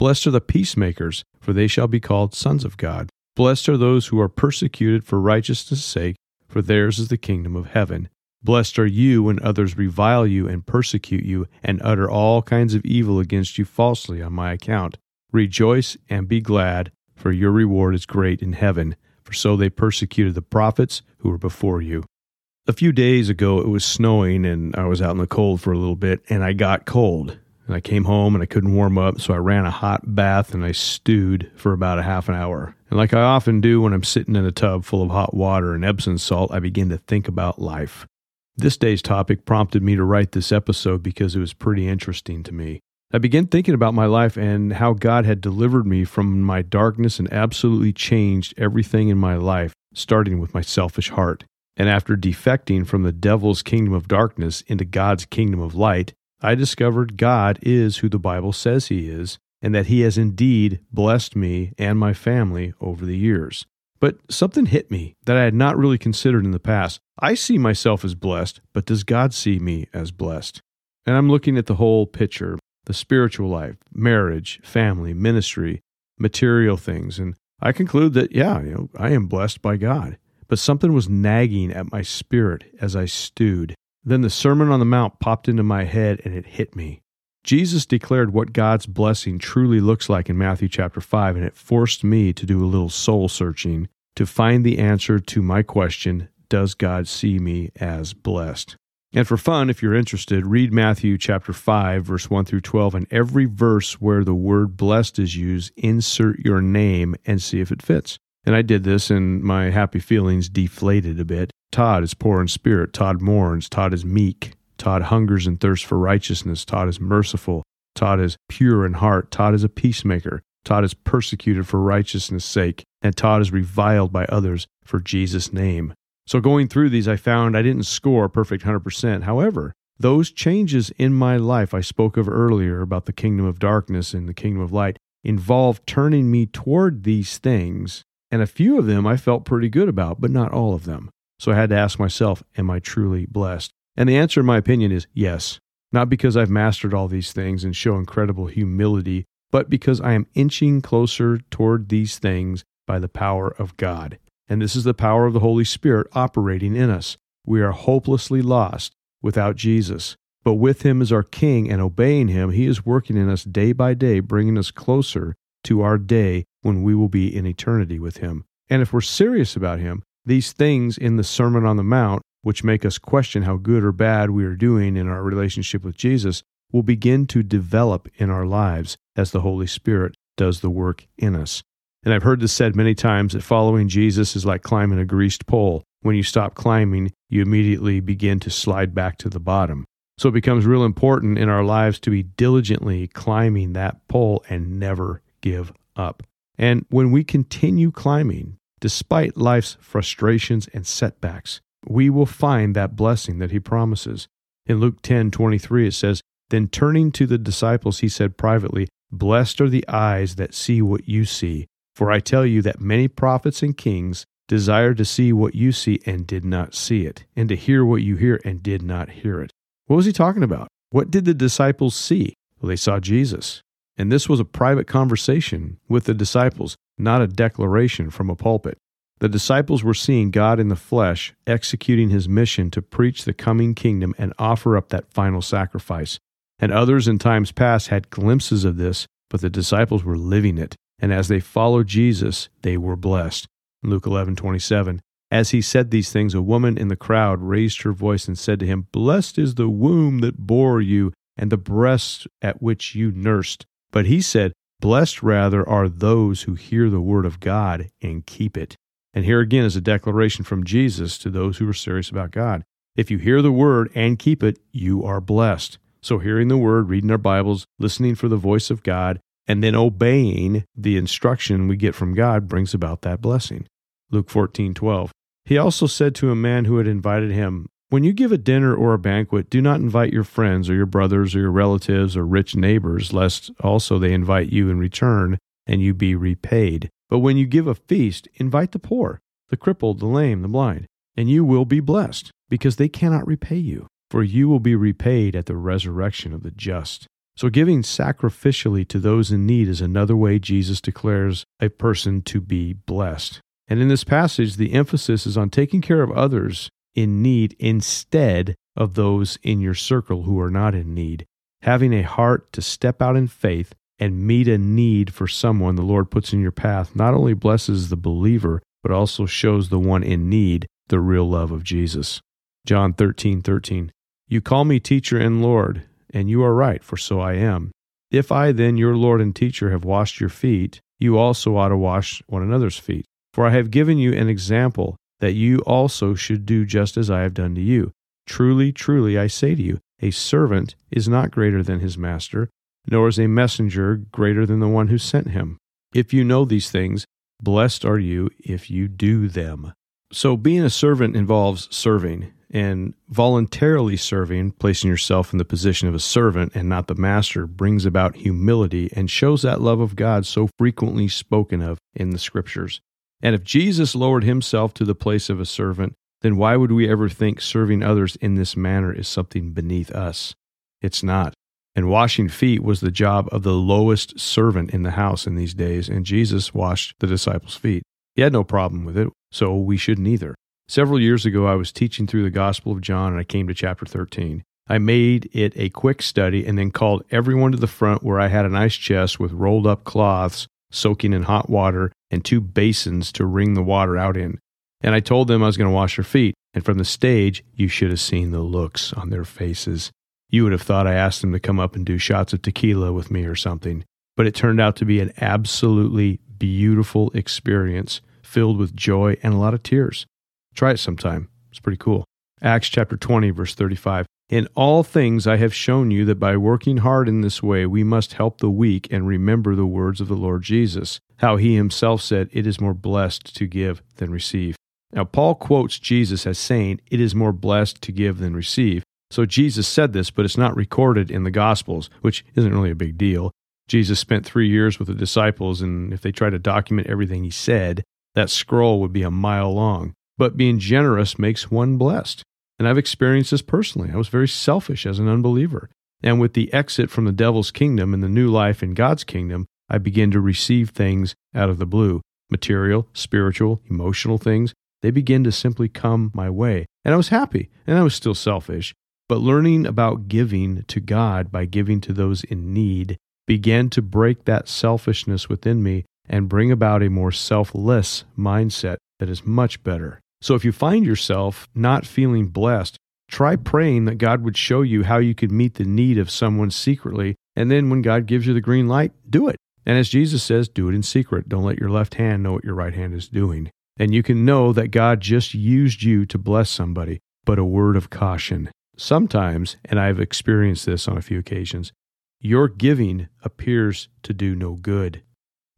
Blessed are the peacemakers, for they shall be called sons of God. Blessed are those who are persecuted for righteousness' sake, for theirs is the kingdom of heaven. Blessed are you when others revile you and persecute you, and utter all kinds of evil against you falsely on my account. Rejoice and be glad, for your reward is great in heaven, for so they persecuted the prophets who were before you. A few days ago, it was snowing, and I was out in the cold for a little bit, and I got cold. And I came home and I couldn't warm up, so I ran a hot bath and I stewed for about a half an hour. And like I often do when I'm sitting in a tub full of hot water and Epsom salt, I begin to think about life. This day's topic prompted me to write this episode because it was pretty interesting to me. I began thinking about my life and how God had delivered me from my darkness and absolutely changed everything in my life, starting with my selfish heart. And after defecting from the devil's kingdom of darkness into God's kingdom of light, I discovered God is who the Bible says He is, and that He has indeed blessed me and my family over the years. But something hit me that I had not really considered in the past. I see myself as blessed, but does God see me as blessed? And I'm looking at the whole picture the spiritual life, marriage, family, ministry, material things, and I conclude that, yeah, you know, I am blessed by God. But something was nagging at my spirit as I stewed. Then the Sermon on the Mount popped into my head and it hit me. Jesus declared what God's blessing truly looks like in Matthew chapter 5, and it forced me to do a little soul searching to find the answer to my question Does God see me as blessed? And for fun, if you're interested, read Matthew chapter 5, verse 1 through 12, and every verse where the word blessed is used, insert your name and see if it fits. And I did this, and my happy feelings deflated a bit. Todd is poor in spirit. Todd mourns. Todd is meek. Todd hungers and thirsts for righteousness. Todd is merciful. Todd is pure in heart. Todd is a peacemaker. Todd is persecuted for righteousness' sake. And Todd is reviled by others for Jesus' name. So going through these, I found I didn't score perfect 100%. However, those changes in my life I spoke of earlier about the kingdom of darkness and the kingdom of light involved turning me toward these things. And a few of them I felt pretty good about, but not all of them. So I had to ask myself, am I truly blessed? And the answer, in my opinion, is yes. Not because I've mastered all these things and show incredible humility, but because I am inching closer toward these things by the power of God. And this is the power of the Holy Spirit operating in us. We are hopelessly lost without Jesus. But with Him as our King and obeying Him, He is working in us day by day, bringing us closer to our day when we will be in eternity with Him. And if we're serious about Him, these things in the Sermon on the Mount, which make us question how good or bad we are doing in our relationship with Jesus, will begin to develop in our lives as the Holy Spirit does the work in us. And I've heard this said many times that following Jesus is like climbing a greased pole. When you stop climbing, you immediately begin to slide back to the bottom. So it becomes real important in our lives to be diligently climbing that pole and never give up. And when we continue climbing, despite life's frustrations and setbacks, we will find that blessing that he promises. In Luke 10 23, it says, Then turning to the disciples, he said privately, Blessed are the eyes that see what you see. For I tell you that many prophets and kings desired to see what you see and did not see it, and to hear what you hear and did not hear it. What was he talking about? What did the disciples see? Well, they saw Jesus. And this was a private conversation with the disciples, not a declaration from a pulpit. The disciples were seeing God in the flesh executing his mission to preach the coming kingdom and offer up that final sacrifice. And others in times past had glimpses of this, but the disciples were living it. And as they followed Jesus, they were blessed. Luke 11 27. As he said these things, a woman in the crowd raised her voice and said to him, Blessed is the womb that bore you, and the breast at which you nursed. But he said, Blessed rather are those who hear the word of God and keep it. And here again is a declaration from Jesus to those who are serious about God. If you hear the word and keep it, you are blessed. So, hearing the word, reading our Bibles, listening for the voice of God, And then obeying the instruction we get from God brings about that blessing. Luke 14 12. He also said to a man who had invited him, When you give a dinner or a banquet, do not invite your friends or your brothers or your relatives or rich neighbors, lest also they invite you in return and you be repaid. But when you give a feast, invite the poor, the crippled, the lame, the blind, and you will be blessed, because they cannot repay you, for you will be repaid at the resurrection of the just. So, giving sacrificially to those in need is another way Jesus declares a person to be blessed. And in this passage, the emphasis is on taking care of others in need instead of those in your circle who are not in need. Having a heart to step out in faith and meet a need for someone the Lord puts in your path not only blesses the believer, but also shows the one in need the real love of Jesus. John 13, 13. You call me teacher and Lord, and you are right, for so I am. If I then, your Lord and teacher, have washed your feet, you also ought to wash one another's feet. For I have given you an example that you also should do just as I have done to you. Truly, truly, I say to you, a servant is not greater than his master, nor is a messenger greater than the one who sent him. If you know these things, blessed are you if you do them. So, being a servant involves serving, and voluntarily serving, placing yourself in the position of a servant and not the master, brings about humility and shows that love of God so frequently spoken of in the scriptures. And if Jesus lowered himself to the place of a servant, then why would we ever think serving others in this manner is something beneath us? It's not. And washing feet was the job of the lowest servant in the house in these days, and Jesus washed the disciples' feet. He had no problem with it, so we shouldn't either. Several years ago, I was teaching through the Gospel of John, and I came to chapter 13. I made it a quick study and then called everyone to the front where I had an ice chest with rolled up cloths soaking in hot water and two basins to wring the water out in. And I told them I was going to wash their feet. And from the stage, you should have seen the looks on their faces. You would have thought I asked them to come up and do shots of tequila with me or something. But it turned out to be an absolutely beautiful experience filled with joy and a lot of tears. Try it sometime. It's pretty cool. Acts chapter 20, verse 35. In all things I have shown you that by working hard in this way we must help the weak and remember the words of the Lord Jesus, how he himself said, It is more blessed to give than receive. Now, Paul quotes Jesus as saying, It is more blessed to give than receive. So Jesus said this, but it's not recorded in the Gospels, which isn't really a big deal. Jesus spent three years with the disciples, and if they tried to document everything he said, that scroll would be a mile long. But being generous makes one blessed. And I've experienced this personally. I was very selfish as an unbeliever. And with the exit from the devil's kingdom and the new life in God's kingdom, I began to receive things out of the blue material, spiritual, emotional things. They began to simply come my way. And I was happy, and I was still selfish. But learning about giving to God by giving to those in need began to break that selfishness within me and bring about a more selfless mindset that is much better. So if you find yourself not feeling blessed, try praying that God would show you how you could meet the need of someone secretly. And then when God gives you the green light, do it. And as Jesus says, do it in secret. Don't let your left hand know what your right hand is doing. And you can know that God just used you to bless somebody. But a word of caution. Sometimes, and I've experienced this on a few occasions, your giving appears to do no good.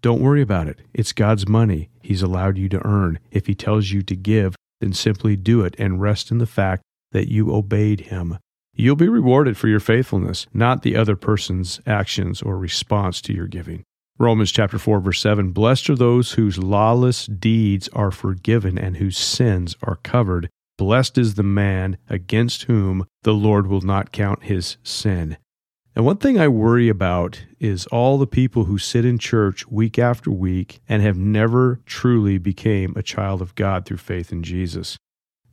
Don't worry about it. It's God's money He's allowed you to earn. If He tells you to give, then simply do it and rest in the fact that you obeyed Him. You'll be rewarded for your faithfulness, not the other person's actions or response to your giving. Romans chapter 4 verse 7 Blessed are those whose lawless deeds are forgiven and whose sins are covered. Blessed is the man against whom the Lord will not count his sin. And one thing I worry about is all the people who sit in church week after week and have never truly became a child of God through faith in Jesus.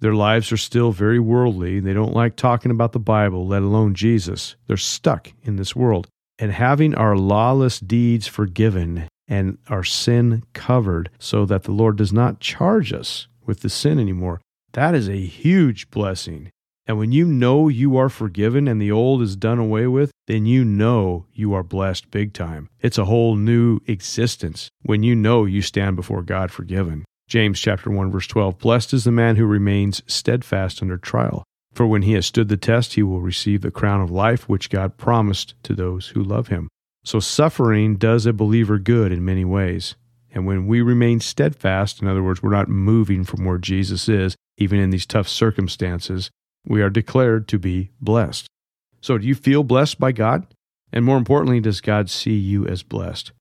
Their lives are still very worldly. They don't like talking about the Bible, let alone Jesus. They're stuck in this world. And having our lawless deeds forgiven and our sin covered so that the Lord does not charge us with the sin anymore, that is a huge blessing. And when you know you are forgiven and the old is done away with, then you know you are blessed big time. It's a whole new existence when you know you stand before God forgiven. James chapter 1 verse 12 Blessed is the man who remains steadfast under trial, for when he has stood the test he will receive the crown of life which God promised to those who love him. So, suffering does a believer good in many ways. And when we remain steadfast, in other words, we're not moving from where Jesus is, even in these tough circumstances, we are declared to be blessed. So, do you feel blessed by God? And more importantly, does God see you as blessed?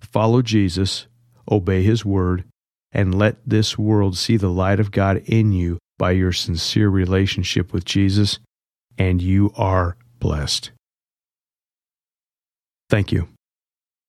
Follow Jesus, obey his word, and let this world see the light of God in you by your sincere relationship with Jesus, and you are blessed. Thank you.